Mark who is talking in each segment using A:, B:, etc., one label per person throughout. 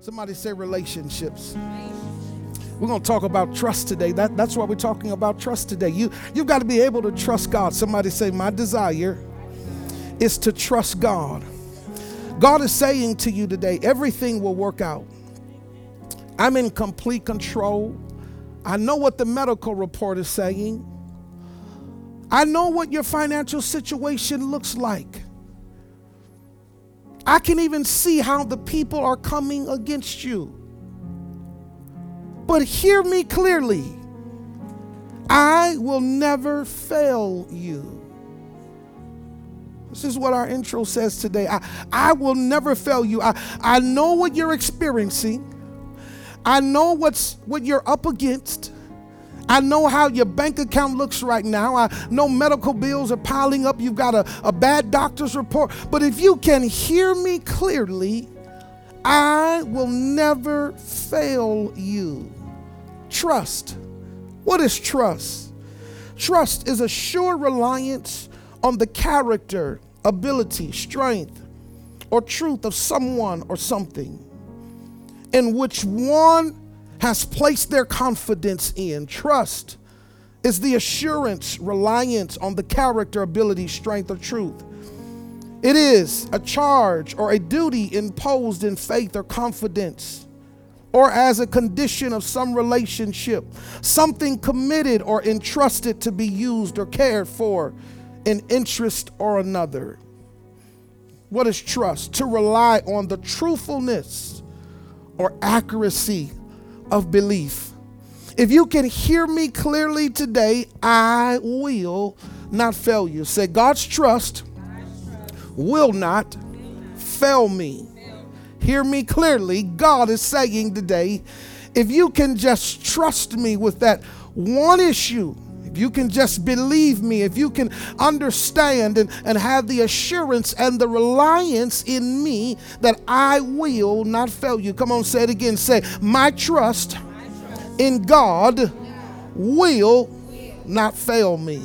A: Somebody say relationships. We're going to talk about trust today. That, that's why we're talking about trust today. You, you've got to be able to trust God. Somebody say, My desire is to trust God. God is saying to you today, everything will work out. I'm in complete control. I know what the medical report is saying. I know what your financial situation looks like. I can even see how the people are coming against you. But hear me clearly I will never fail you. This is what our intro says today. I, I will never fail you. I, I know what you're experiencing. I know what's what you're up against. I know how your bank account looks right now. I know medical bills are piling up. You've got a, a bad doctor's report. But if you can hear me clearly, I will never fail you. Trust. What is trust? Trust is a sure reliance on the character, ability, strength, or truth of someone or something in which one has placed their confidence in. Trust is the assurance, reliance on the character, ability, strength, or truth. It is a charge or a duty imposed in faith or confidence, or as a condition of some relationship, something committed or entrusted to be used or cared for in interest or another. What is trust? To rely on the truthfulness or accuracy of belief. If you can hear me clearly today, I will not fail you. Say, God's trust will not fail me. Hear me clearly. God is saying today, if you can just trust me with that one issue, if you can just believe me, if you can understand and, and have the assurance and the reliance in me that I will not fail you. Come on, say it again. Say, My trust in God will not fail me.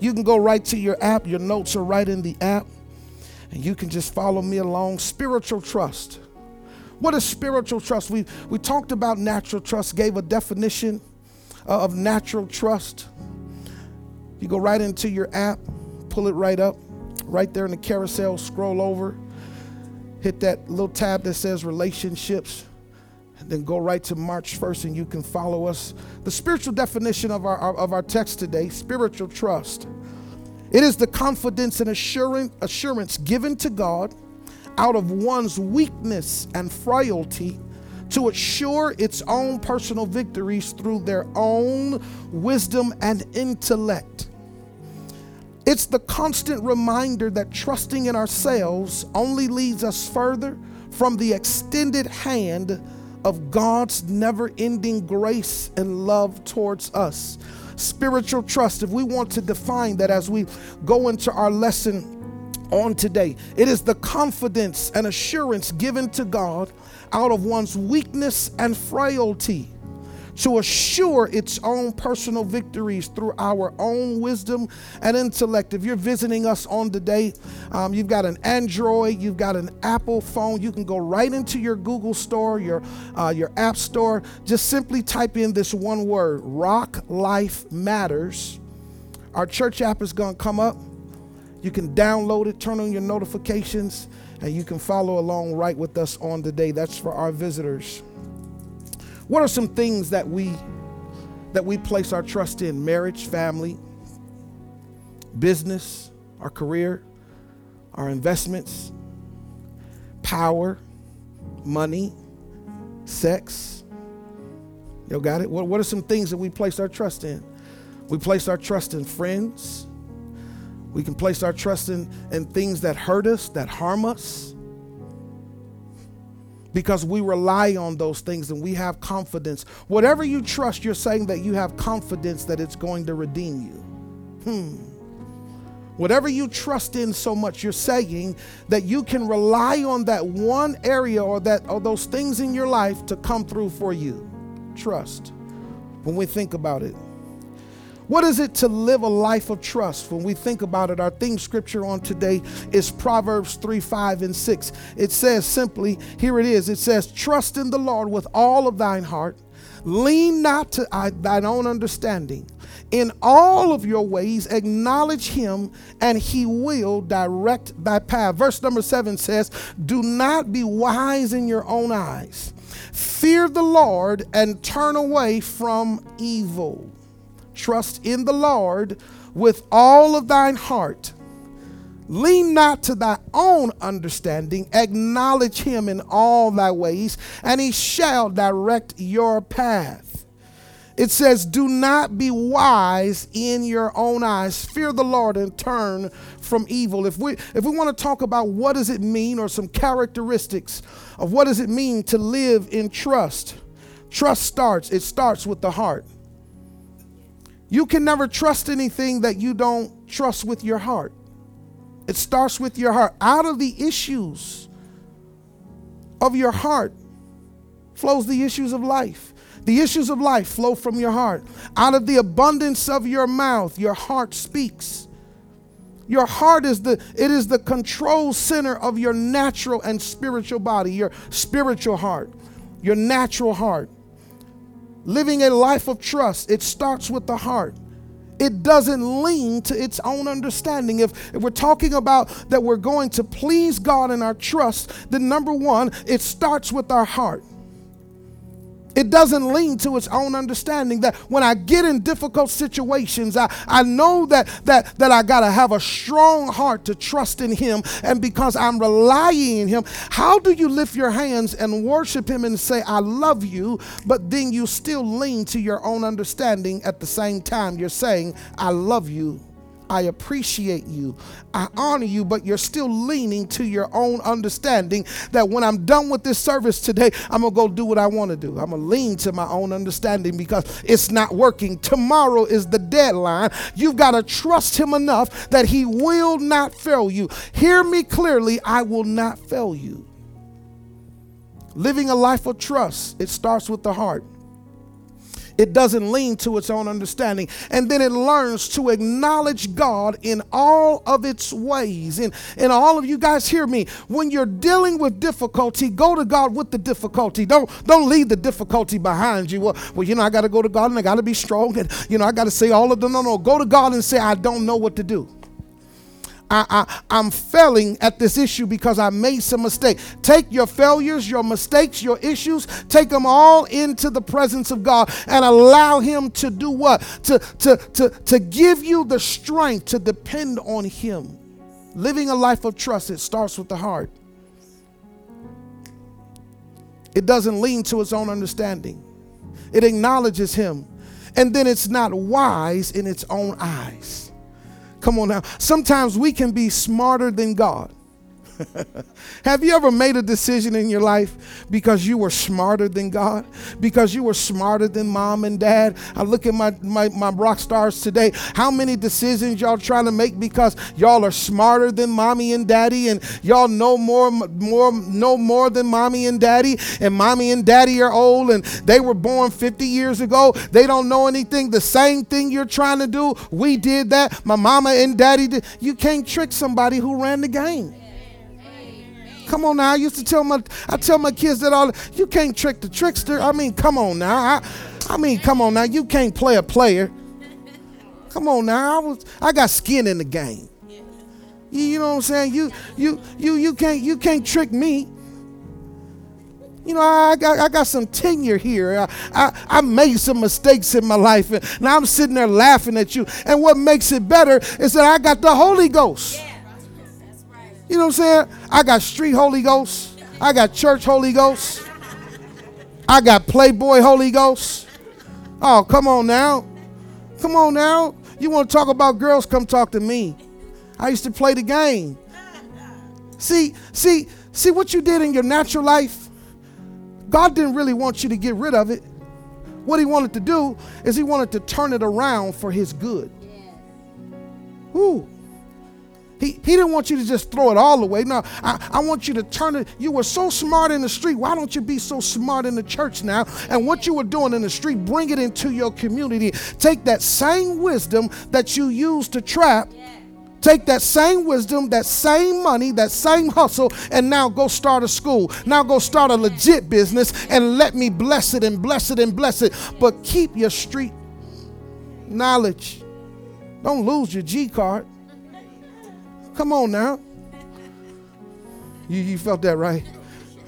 A: You can go right to your app, your notes are right in the app, and you can just follow me along. Spiritual trust. What is spiritual trust? We, we talked about natural trust, gave a definition uh, of natural trust. You go right into your app, pull it right up, right there in the carousel, scroll over, hit that little tab that says relationships, and then go right to March 1st and you can follow us. The spiritual definition of our, of our text today spiritual trust. It is the confidence and assurance, assurance given to God out of one's weakness and frailty to assure its own personal victories through their own wisdom and intellect. It's the constant reminder that trusting in ourselves only leads us further from the extended hand of God's never ending grace and love towards us. Spiritual trust, if we want to define that as we go into our lesson on today, it is the confidence and assurance given to God out of one's weakness and frailty to assure its own personal victories through our own wisdom and intellect. If you're visiting us on today, um, you've got an Android, you've got an Apple phone, you can go right into your Google store, your, uh, your App Store. Just simply type in this one word Rock Life Matters. Our church app is going to come up. You can download it, turn on your notifications, and you can follow along right with us on today. That's for our visitors. What are some things that we that we place our trust in? Marriage, family, business, our career, our investments, power, money, sex. You got it? What, what are some things that we place our trust in? We place our trust in friends. We can place our trust in, in things that hurt us, that harm us because we rely on those things and we have confidence. Whatever you trust, you're saying that you have confidence that it's going to redeem you. Hmm. Whatever you trust in so much, you're saying that you can rely on that one area or that or those things in your life to come through for you. Trust. When we think about it. What is it to live a life of trust? When we think about it, our theme scripture on today is Proverbs 3 5 and 6. It says simply, here it is it says, Trust in the Lord with all of thine heart, lean not to uh, thine own understanding. In all of your ways, acknowledge him, and he will direct thy path. Verse number seven says, Do not be wise in your own eyes. Fear the Lord and turn away from evil. Trust in the Lord with all of thine heart. Lean not to thy own understanding, acknowledge him in all thy ways, and he shall direct your path. It says, Do not be wise in your own eyes. Fear the Lord and turn from evil. If we if we want to talk about what does it mean or some characteristics of what does it mean to live in trust, trust starts, it starts with the heart. You can never trust anything that you don't trust with your heart. It starts with your heart. Out of the issues of your heart flows the issues of life. The issues of life flow from your heart. Out of the abundance of your mouth, your heart speaks. Your heart is the it is the control center of your natural and spiritual body, your spiritual heart, your natural heart. Living a life of trust, it starts with the heart. It doesn't lean to its own understanding. If, if we're talking about that we're going to please God in our trust, then number one, it starts with our heart. It doesn't lean to its own understanding that when I get in difficult situations, I, I know that, that, that I got to have a strong heart to trust in Him. And because I'm relying in Him, how do you lift your hands and worship Him and say, I love you, but then you still lean to your own understanding at the same time you're saying, I love you I appreciate you. I honor you, but you're still leaning to your own understanding that when I'm done with this service today, I'm going to go do what I want to do. I'm going to lean to my own understanding because it's not working. Tomorrow is the deadline. You've got to trust Him enough that He will not fail you. Hear me clearly, I will not fail you. Living a life of trust, it starts with the heart. It doesn't lean to its own understanding. And then it learns to acknowledge God in all of its ways. And, and all of you guys hear me. When you're dealing with difficulty, go to God with the difficulty. Don't, don't leave the difficulty behind you. Well, well you know, I got to go to God and I got to be strong. And, you know, I got to say all of them. No, no. Go to God and say, I don't know what to do. I, I, am failing at this issue because I made some mistake. Take your failures, your mistakes, your issues, take them all into the presence of God and allow Him to do what? To, to, to, to give you the strength to depend on Him. Living a life of trust, it starts with the heart. It doesn't lean to its own understanding, it acknowledges Him. And then it's not wise in its own eyes. Come on now. Sometimes we can be smarter than God. Have you ever made a decision in your life because you were smarter than God? Because you were smarter than mom and dad? I look at my, my, my rock stars today. How many decisions y'all trying to make because y'all are smarter than mommy and daddy and y'all know more, more, know more than mommy and daddy and mommy and daddy are old and they were born 50 years ago. They don't know anything. The same thing you're trying to do, we did that. My mama and daddy did. You can't trick somebody who ran the game. Come on now. I used to tell my I tell my kids that all you can't trick the trickster. I mean, come on now. I, I mean, come on now. You can't play a player. Come on now. I was I got skin in the game. You, know what I'm saying? You you you you can't you can't trick me. You know, I got, I got some tenure here. I, I, I, made some mistakes in my life, and now I'm sitting there laughing at you. And what makes it better is that I got the Holy Ghost. Yeah. You know what I'm saying? I got street Holy Ghost. I got church Holy Ghost. I got Playboy Holy Ghost. Oh, come on now. Come on now. You want to talk about girls? Come talk to me. I used to play the game. See, see, see what you did in your natural life? God didn't really want you to get rid of it. What he wanted to do is he wanted to turn it around for his good. Ooh. He, he didn't want you to just throw it all away. No, I, I want you to turn it. You were so smart in the street. Why don't you be so smart in the church now? And what you were doing in the street, bring it into your community. Take that same wisdom that you used to trap. Take that same wisdom, that same money, that same hustle, and now go start a school. Now go start a legit business and let me bless it and bless it and bless it. But keep your street knowledge. Don't lose your G card. Come on now. You, you felt that right?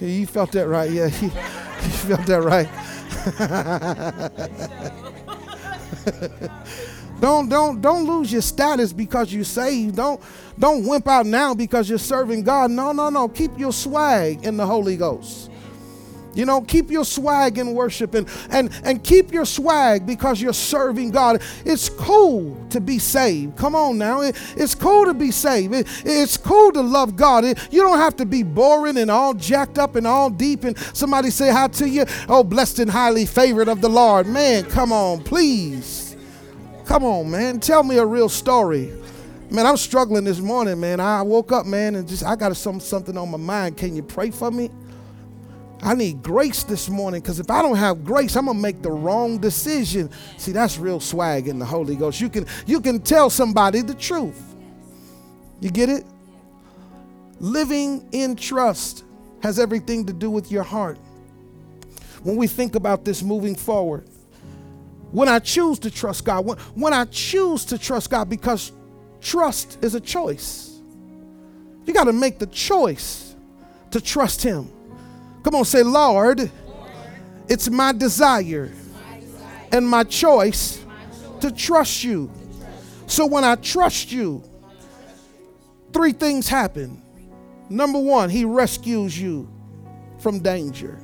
A: You felt that right? Yeah, you, you felt that right. don't don't don't lose your status because you saved. Don't don't wimp out now because you're serving God. No, no, no. Keep your swag in the Holy Ghost. You know, keep your swag in worship and, and, and keep your swag because you're serving God. It's cool to be saved. Come on now. It, it's cool to be saved. It, it's cool to love God. It, you don't have to be boring and all jacked up and all deep and somebody say hi to you. Oh, blessed and highly favored of the Lord. Man, come on, please. Come on, man. Tell me a real story. Man, I'm struggling this morning, man. I woke up, man, and just I got some, something on my mind. Can you pray for me? I need grace this morning because if I don't have grace, I'm gonna make the wrong decision. See, that's real swag in the Holy Ghost. You can you can tell somebody the truth. You get it? Living in trust has everything to do with your heart. When we think about this moving forward, when I choose to trust God, when, when I choose to trust God, because trust is a choice. You got to make the choice to trust Him. Come on, say, Lord, it's my desire and my choice to trust you. So when I trust you, three things happen. Number one, he rescues you from danger.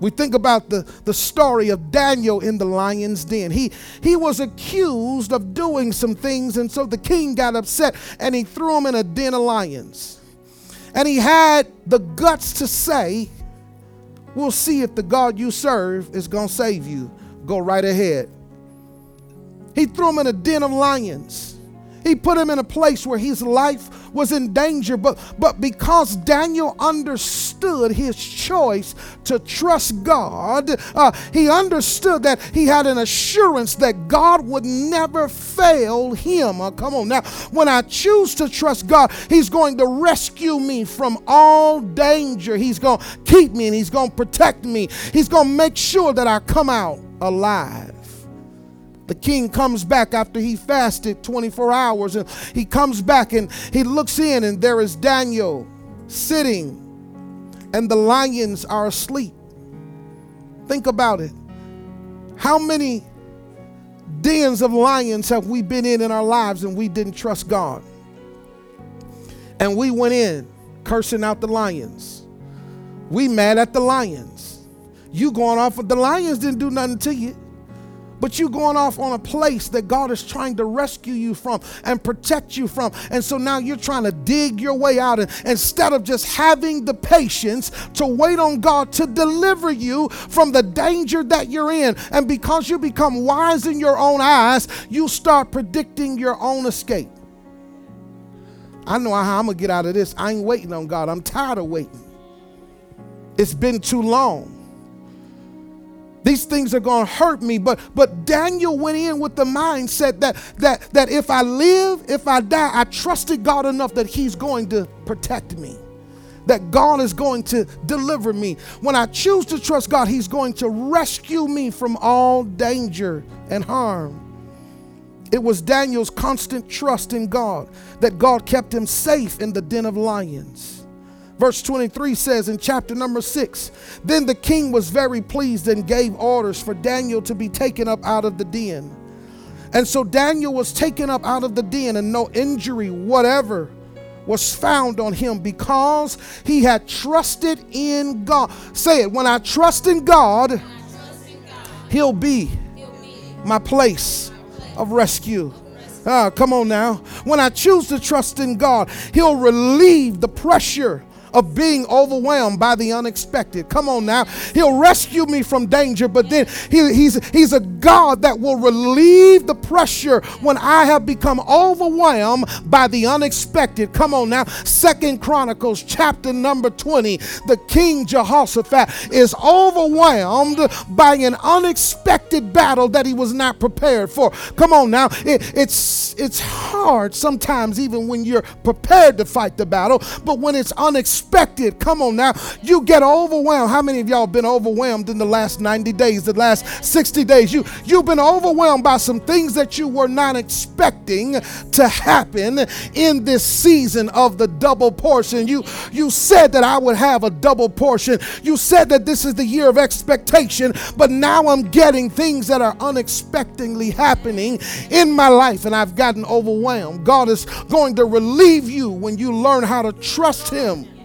A: We think about the, the story of Daniel in the lion's den. He, he was accused of doing some things, and so the king got upset and he threw him in a den of lions. And he had the guts to say, We'll see if the God you serve is going to save you. Go right ahead. He threw him in a den of lions. He put him in a place where his life was in danger, but, but because Daniel understood his choice to trust God, uh, he understood that he had an assurance that God would never fail him. Uh, come on now, when I choose to trust God, he's going to rescue me from all danger. He's going to keep me and he's going to protect me. He's going to make sure that I come out alive. The king comes back after he fasted 24 hours and he comes back and he looks in and there is Daniel sitting and the lions are asleep. Think about it. How many dens of lions have we been in in our lives and we didn't trust God? And we went in cursing out the lions. We mad at the lions. You going off with the lions didn't do nothing to you but you're going off on a place that God is trying to rescue you from and protect you from. And so now you're trying to dig your way out. And instead of just having the patience to wait on God to deliver you from the danger that you're in, and because you become wise in your own eyes, you start predicting your own escape. I know how I'm going to get out of this. I ain't waiting on God. I'm tired of waiting. It's been too long. These things are going to hurt me. But but Daniel went in with the mindset that that that if I live, if I die, I trusted God enough that He's going to protect me. That God is going to deliver me. When I choose to trust God, He's going to rescue me from all danger and harm. It was Daniel's constant trust in God that God kept him safe in the den of lions. Verse 23 says in chapter number 6 Then the king was very pleased and gave orders for Daniel to be taken up out of the den. And so Daniel was taken up out of the den, and no injury whatever was found on him because he had trusted in God. Say it when I trust in God, he'll be my place, my place. of rescue. Ah, come on now. When I choose to trust in God, He'll relieve the pressure of being overwhelmed by the unexpected. Come on now. He'll rescue me from danger, but then he, he's, he's a God that will relieve the pressure when I have become overwhelmed by the unexpected. Come on now. Second Chronicles chapter number 20. The King Jehoshaphat is overwhelmed by an unexpected battle that he was not prepared for. Come on now. It, it's it's hard sometimes even when you're prepared to fight the battle, but when it's unexpected unexpected. Come on now. You get overwhelmed. How many of y'all been overwhelmed in the last 90 days, the last 60 days? You you've been overwhelmed by some things that you were not expecting to happen in this season of the double portion. You you said that I would have a double portion. You said that this is the year of expectation, but now I'm getting things that are unexpectedly happening in my life and I've gotten overwhelmed. God is going to relieve you when you learn how to trust him.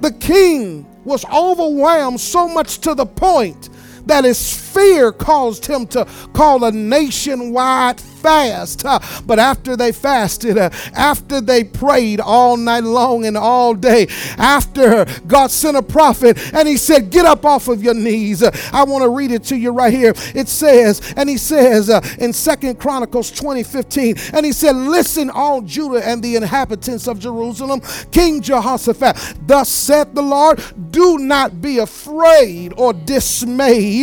A: The king was overwhelmed so much to the point that his fear caused him to call a nationwide fast. Uh, but after they fasted, uh, after they prayed all night long and all day, after God sent a prophet and he said, Get up off of your knees. Uh, I want to read it to you right here. It says, and he says in Second Chronicles 20 15, and he said, Listen, all Judah and the inhabitants of Jerusalem, King Jehoshaphat, thus said the Lord, do not be afraid or dismayed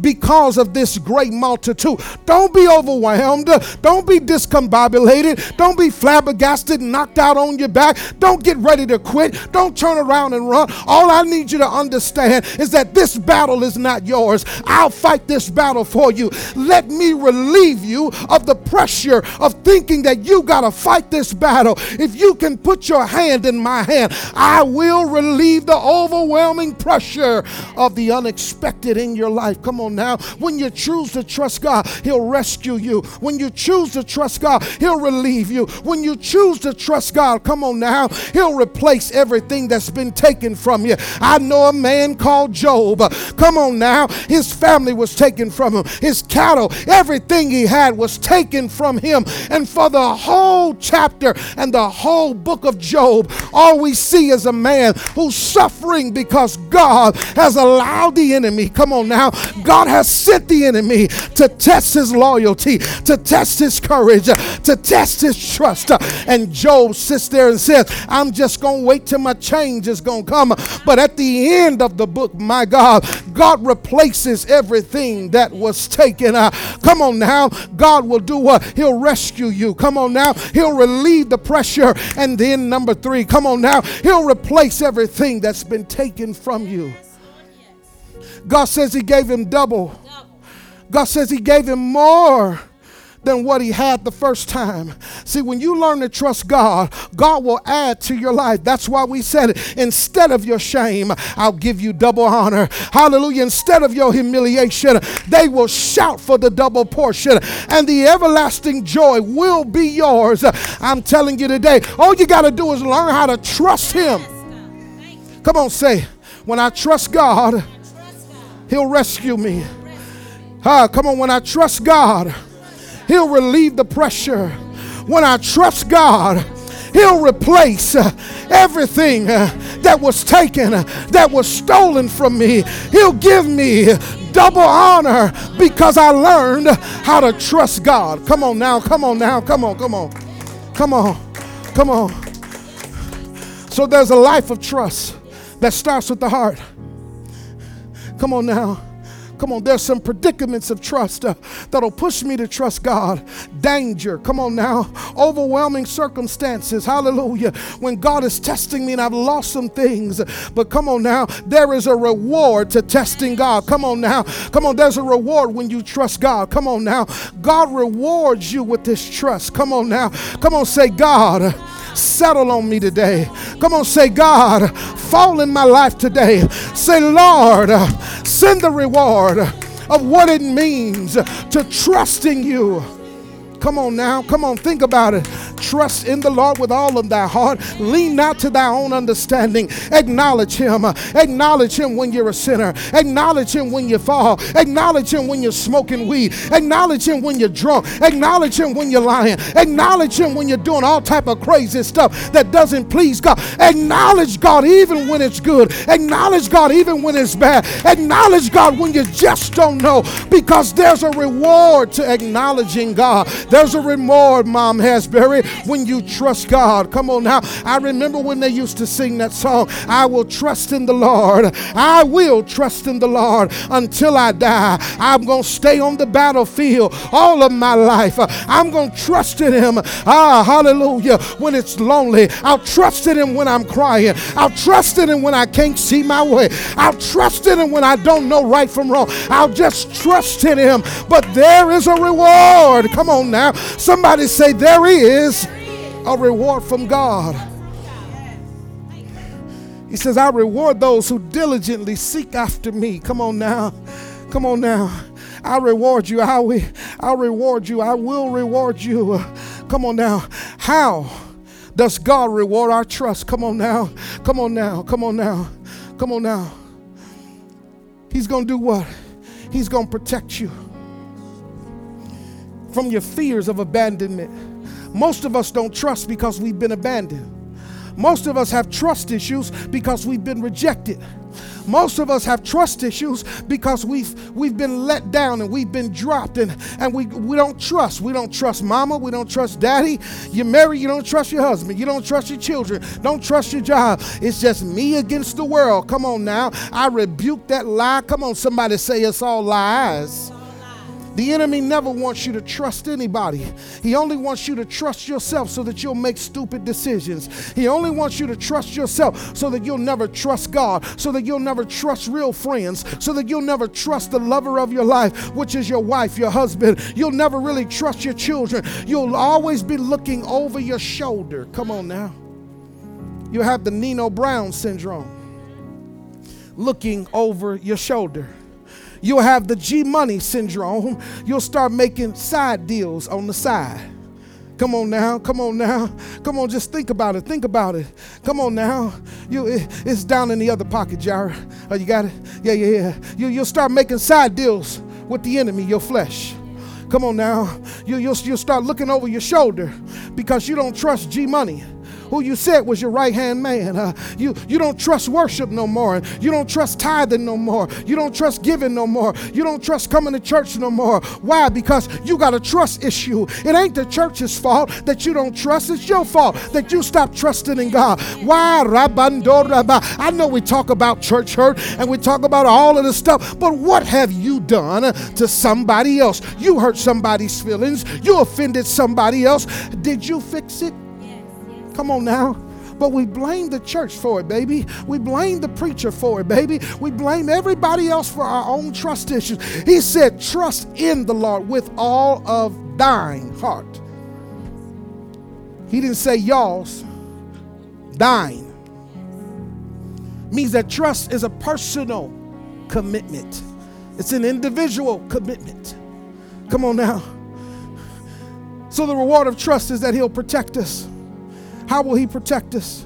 A: because of this great multitude. Don't be overwhelmed. Don't be discombobulated. Don't be flabbergasted knocked out on your back. Don't get ready to quit. Don't turn around and run. All I need you to understand is that this battle is not yours. I'll fight this battle for you. Let me relieve you of the pressure of thinking that you got to fight this battle. If you can put your hand in my hand, I will relieve the overwhelming pressure of the unexpected in your life. Come on now. When you choose to trust God, He'll rescue you. When you choose to trust God, He'll relieve you. When you choose to trust God, come on now, He'll replace everything that's been taken from you. I know a man called Job. Come on now, his family was taken from him, his cattle, everything he had was taken from him. And for the whole chapter and the whole book of Job, all we see is a man who's suffering because God has allowed the enemy, come on now, God has sent the enemy to test his loyalty, to test his courage, to test his trust. And Job sits there and says, I'm just going to wait till my change is going to come. But at the end of the book, my God, God replaces everything that was taken. Uh, come on now. God will do what? He'll rescue you. Come on now. He'll relieve the pressure. And then, number three, come on now. He'll replace everything that's been taken from you. God says He gave him double. God says He gave him more than what he had the first time. See, when you learn to trust God, God will add to your life. That's why we said it. Instead of your shame, I'll give you double honor. Hallelujah. Instead of your humiliation, they will shout for the double portion, and the everlasting joy will be yours. I'm telling you today, all you got to do is learn how to trust Him. Come on, say, when I trust God, He'll rescue me. Ah, come on, when I trust God, He'll relieve the pressure. When I trust God, He'll replace uh, everything uh, that was taken, uh, that was stolen from me. He'll give me double honor because I learned how to trust God. Come on now, come on now, come on, come on, come on, come on. So there's a life of trust that starts with the heart. Come on now. Come on, there's some predicaments of trust uh, that'll push me to trust God. Danger, come on now. Overwhelming circumstances, hallelujah. When God is testing me and I've lost some things, but come on now, there is a reward to testing God. Come on now. Come on, there's a reward when you trust God. Come on now. God rewards you with this trust. Come on now. Come on, say, God settle on me today. Come on, say, God, fall in my life today. Say, Lord, send the reward of what it means to trusting you. Come on now. Come on. Think about it. Trust in the Lord with all of thy heart. Lean not to thy own understanding. Acknowledge him. Acknowledge him when you're a sinner. Acknowledge him when you fall. Acknowledge him when you're smoking weed. Acknowledge him when you're drunk. Acknowledge him when you're lying. Acknowledge him when you're doing all type of crazy stuff that doesn't please God. Acknowledge God even when it's good. Acknowledge God even when it's bad. Acknowledge God when you just don't know because there's a reward to acknowledging God. There's a reward, Mom Hasbury, when you trust God. Come on now. I remember when they used to sing that song, I will trust in the Lord. I will trust in the Lord until I die. I'm going to stay on the battlefield all of my life. I'm going to trust in Him. Ah, hallelujah. When it's lonely, I'll trust in Him when I'm crying. I'll trust in Him when I can't see my way. I'll trust in Him when I don't know right from wrong. I'll just trust in Him. But there is a reward. Come on now. Somebody say, There is a reward from God. He says, I reward those who diligently seek after me. Come on now. Come on now. I'll reward you. I will, I'll reward you. I will reward you. come on now. How does God reward our trust? Come on now. Come on now. Come on now. Come on now. He's going to do what? He's going to protect you from your fears of abandonment. Most of us don't trust because we've been abandoned. Most of us have trust issues because we've been rejected. Most of us have trust issues because we've we've been let down and we've been dropped and, and we, we don't trust. We don't trust mama, we don't trust daddy. You're married, you don't trust your husband, you don't trust your children, don't trust your job. It's just me against the world. Come on now. I rebuke that lie. Come on, somebody say it's all lies. The enemy never wants you to trust anybody. He only wants you to trust yourself so that you'll make stupid decisions. He only wants you to trust yourself so that you'll never trust God, so that you'll never trust real friends, so that you'll never trust the lover of your life, which is your wife, your husband. You'll never really trust your children. You'll always be looking over your shoulder. Come on now. You have the Nino Brown syndrome looking over your shoulder. You'll have the G Money syndrome. You'll start making side deals on the side. Come on now, come on now, come on. Just think about it. Think about it. Come on now. You, it, it's down in the other pocket, Jared. Oh, you got it? Yeah, yeah, yeah. You, you'll start making side deals with the enemy, your flesh. Come on now. You, you'll, you'll start looking over your shoulder because you don't trust G Money who you said was your right hand man. Uh, you, you don't trust worship no more. You don't trust tithing no more. You don't trust giving no more. You don't trust coming to church no more. Why? Because you got a trust issue. It ain't the church's fault that you don't trust. It's your fault that you stop trusting in God. Why? I know we talk about church hurt and we talk about all of this stuff, but what have you done to somebody else? You hurt somebody's feelings. You offended somebody else. Did you fix it? Come on now. But we blame the church for it, baby. We blame the preacher for it, baby. We blame everybody else for our own trust issues. He said, Trust in the Lord with all of thine heart. He didn't say y'all's, thine. Means that trust is a personal commitment, it's an individual commitment. Come on now. So the reward of trust is that He'll protect us. How will He protect us?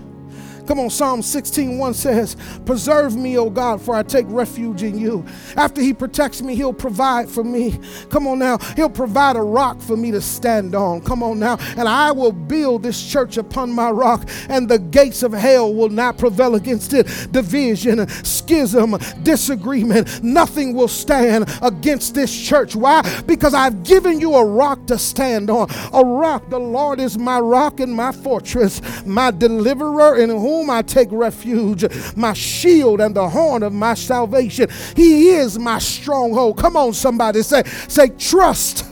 A: Come on, Psalm 16 1 says, Preserve me, O God, for I take refuge in you. After He protects me, He'll provide for me. Come on now, He'll provide a rock for me to stand on. Come on now, and I will build this church upon my rock, and the gates of hell will not prevail against it. Division, schism, disagreement, nothing will stand against this church. Why? Because I've given you a rock to stand on. A rock, the Lord is my rock and my fortress, my deliverer and whom whom I take refuge, my shield and the horn of my salvation. He is my stronghold. Come on, somebody say, say, trust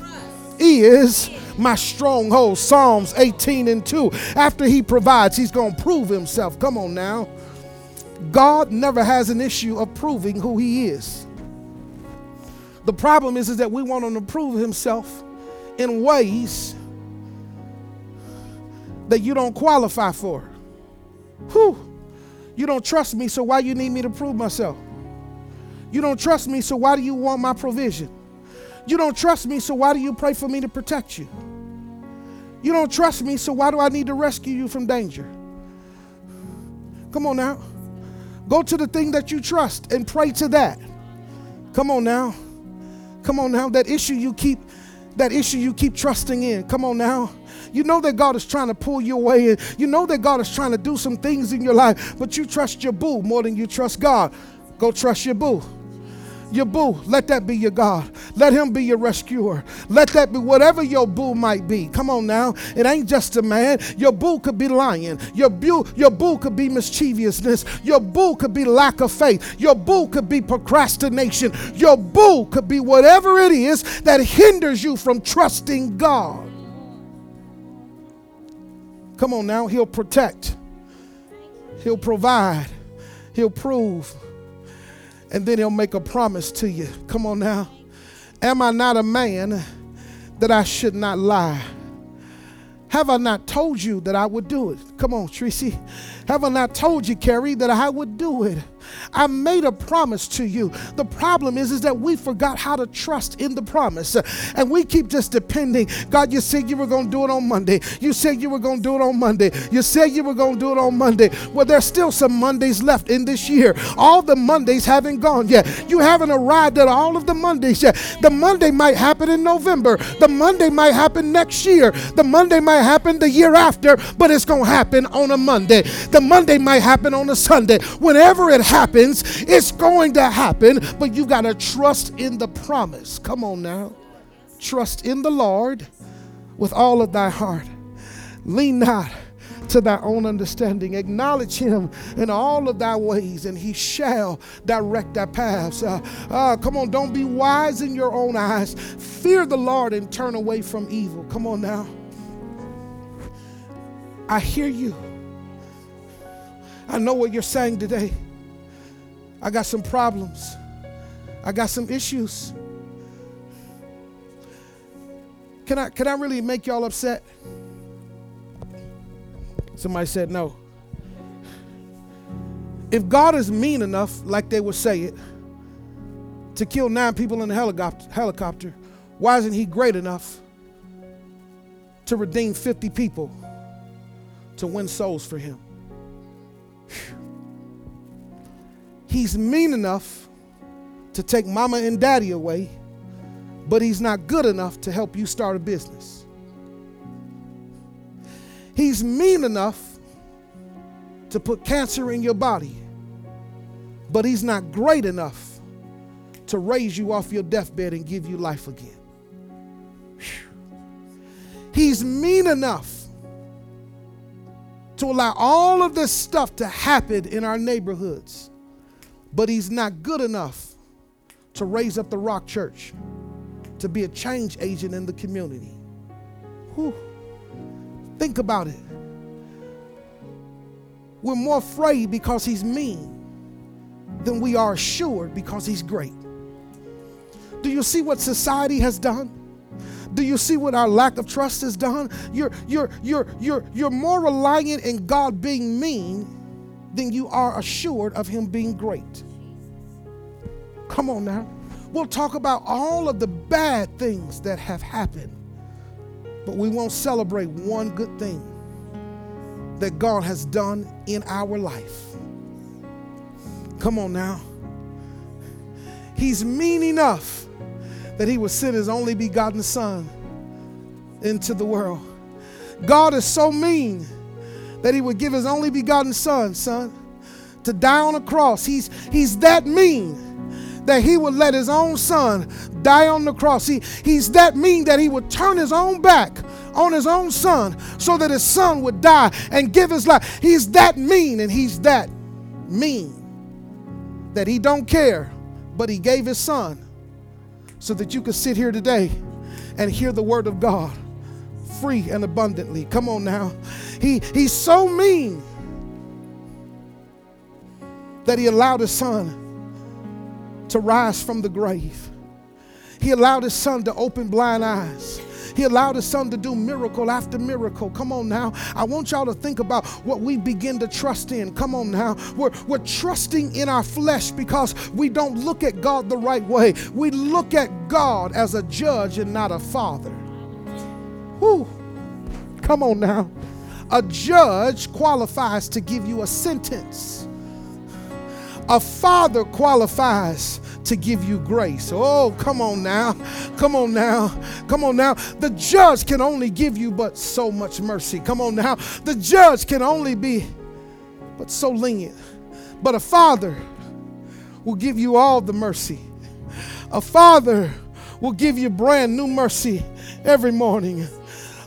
A: is my stronghold. Psalms 18 and 2. After he provides, he's going to prove himself. Come on now. God never has an issue of proving who he is. The problem is, is that we want him to prove himself in ways that you don't qualify for. Whew. You don't trust me, so why you need me to prove myself? You don't trust me, so why do you want my provision? You don't trust me, so why do you pray for me to protect you? You don't trust me, so why do I need to rescue you from danger? Come on now. Go to the thing that you trust and pray to that. Come on now. Come on now. That issue you keep that issue you keep trusting in. Come on now. You know that God is trying to pull you away, and you know that God is trying to do some things in your life, but you trust your boo more than you trust God. Go trust your boo your boo. Let that be your God. Let him be your rescuer. Let that be whatever your boo might be. Come on now. It ain't just a man. Your boo could be lying. Your boo, your boo could be mischievousness. Your boo could be lack of faith. Your boo could be procrastination. Your boo could be whatever it is that hinders you from trusting God. Come on now. He'll protect. He'll provide. He'll prove and then he'll make a promise to you. Come on now. Am I not a man that I should not lie? Have I not told you that I would do it? Come on, Tracy. Have I not told you, Carrie, that I would do it? I made a promise to you. The problem is, is that we forgot how to trust in the promise. And we keep just depending. God, you said you were going to do it on Monday. You said you were going to do it on Monday. You said you were going to do it on Monday. Well, there's still some Mondays left in this year. All the Mondays haven't gone yet. You haven't arrived at all of the Mondays yet. The Monday might happen in November. The Monday might happen next year. The Monday might happen the year after, but it's going to happen on a Monday. The Monday might happen on a Sunday. Whenever it happens, happens, it's going to happen, but you got to trust in the promise. Come on now. Trust in the Lord with all of thy heart. Lean not to thy own understanding. Acknowledge him in all of thy ways, and he shall direct thy paths. Uh, uh, come on, don't be wise in your own eyes. Fear the Lord and turn away from evil. Come on now. I hear you. I know what you're saying today. I got some problems. I got some issues. Can I can I really make y'all upset? Somebody said no. If God is mean enough, like they would say it, to kill nine people in a helicopter, why isn't he great enough to redeem 50 people to win souls for him? Whew. He's mean enough to take mama and daddy away, but he's not good enough to help you start a business. He's mean enough to put cancer in your body, but he's not great enough to raise you off your deathbed and give you life again. He's mean enough to allow all of this stuff to happen in our neighborhoods but he's not good enough to raise up the Rock Church to be a change agent in the community. Whew. Think about it. We're more afraid because he's mean than we are assured because he's great. Do you see what society has done? Do you see what our lack of trust has done? You're, you're, you're, you're, you're more reliant in God being mean than you are assured of Him being great. Come on now. We'll talk about all of the bad things that have happened, but we won't celebrate one good thing that God has done in our life. Come on now. He's mean enough that He would send His only begotten Son into the world. God is so mean that he would give his only begotten son, son, to die on a cross. He's, he's that mean that he would let his own son die on the cross. He, he's that mean that he would turn his own back on his own son so that his son would die and give his life. He's that mean and he's that mean that he don't care, but he gave his son so that you could sit here today and hear the word of God free and abundantly. Come on now. He, he's so mean that he allowed his son to rise from the grave. He allowed his son to open blind eyes. He allowed his son to do miracle after miracle. Come on now. I want y'all to think about what we begin to trust in. Come on now. We're, we're trusting in our flesh because we don't look at God the right way. We look at God as a judge and not a father. Whew. Come on now. A judge qualifies to give you a sentence. A father qualifies to give you grace. Oh, come on now. Come on now. Come on now. The judge can only give you but so much mercy. Come on now. The judge can only be but so lenient. But a father will give you all the mercy. A father will give you brand new mercy every morning.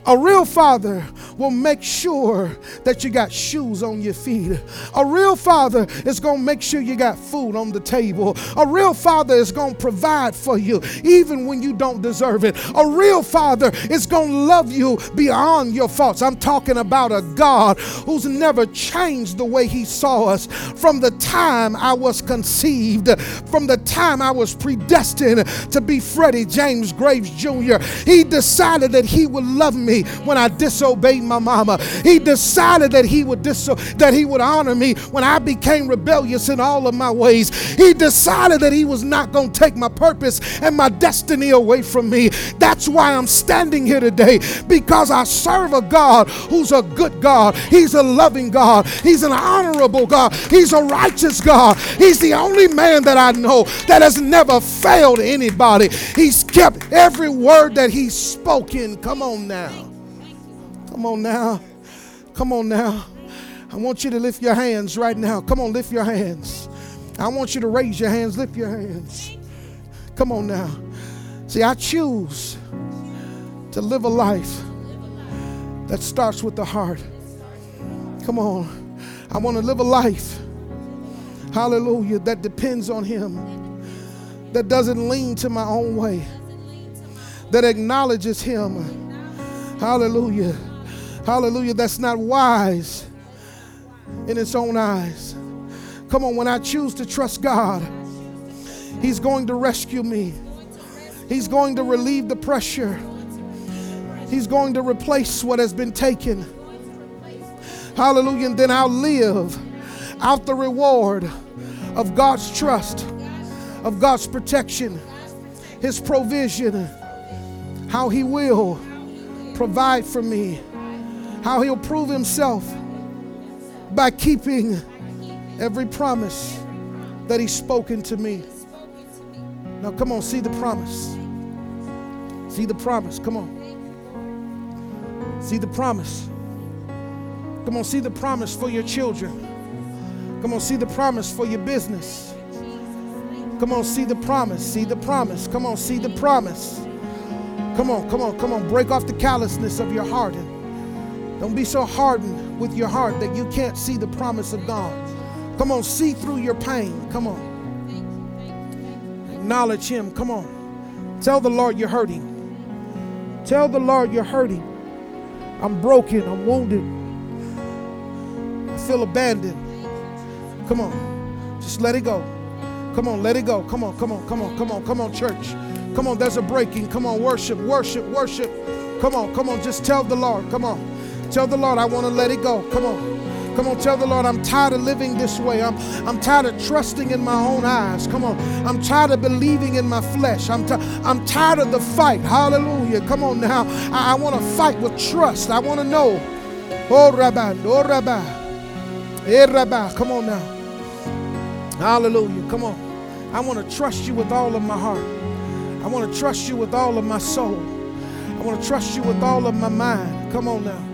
A: A real father will make sure that you got shoes on your feet. A real father is going to make sure you got food on the table. A real father is going to provide for you even when you don't deserve it. A real father is going to love you beyond your faults. I'm talking about a God who's never changed the way he saw us from the time I was conceived, from the time I was predestined to be Freddie James Graves Jr. He decided that he would love me when I disobeyed my mama. He decided that he would dis- that he would honor me when I became rebellious in all of my ways. He decided that he was not going to take my purpose and my destiny away from me. That's why I'm standing here today because I serve a God who's a good God. He's a loving God. He's an honorable God. He's a righteous God. He's the only man that I know that has never failed anybody. He's kept every word that he's spoken. Come on now. Come on now. Come on now. I want you to lift your hands right now. Come on, lift your hands. I want you to raise your hands, lift your hands. Come on now. See, I choose to live a life that starts with the heart. Come on. I want to live a life, hallelujah, that depends on Him, that doesn't lean to my own way, that acknowledges Him. Hallelujah Hallelujah. That's not wise in its own eyes. Come on, when I choose to trust God, He's going to rescue me. He's going to relieve the pressure. He's going to replace what has been taken. Hallelujah. And then I'll live out the reward of God's trust, of God's protection, His provision, how He will provide for me how he'll prove himself by keeping every promise that he's spoken to me. Now, come on, see the promise. See the promise. Come on. See the promise. Come on, see the promise for your children. Come on, see the promise for your business. Come on, see the promise. See the promise. Come on, see the promise. Come on, come on, come on. Break off the callousness of your heart don't be so hardened with your heart that you can't see the promise of God. Come on, see through your pain. Come on. Acknowledge Him. Come on. Tell the Lord you're hurting. Tell the Lord you're hurting. I'm broken. I'm wounded. I feel abandoned. Come on. Just let it go. Come on, let it go. Come on, come on, come on, come on, come on, church. Come on, there's a breaking. Come on, worship, worship, worship. Come on, come on, just tell the Lord. Come on. Tell the Lord, I want to let it go. Come on. Come on, tell the Lord, I'm tired of living this way. I'm, I'm tired of trusting in my own eyes. Come on. I'm tired of believing in my flesh. I'm, t- I'm tired of the fight. Hallelujah. Come on now. I, I want to fight with trust. I want to know. Oh, Rabbi. Oh, Rabbi. Hey, Rabbi. Come on now. Hallelujah. Come on. I want to trust you with all of my heart. I want to trust you with all of my soul. I want to trust you with all of my mind. Come on now.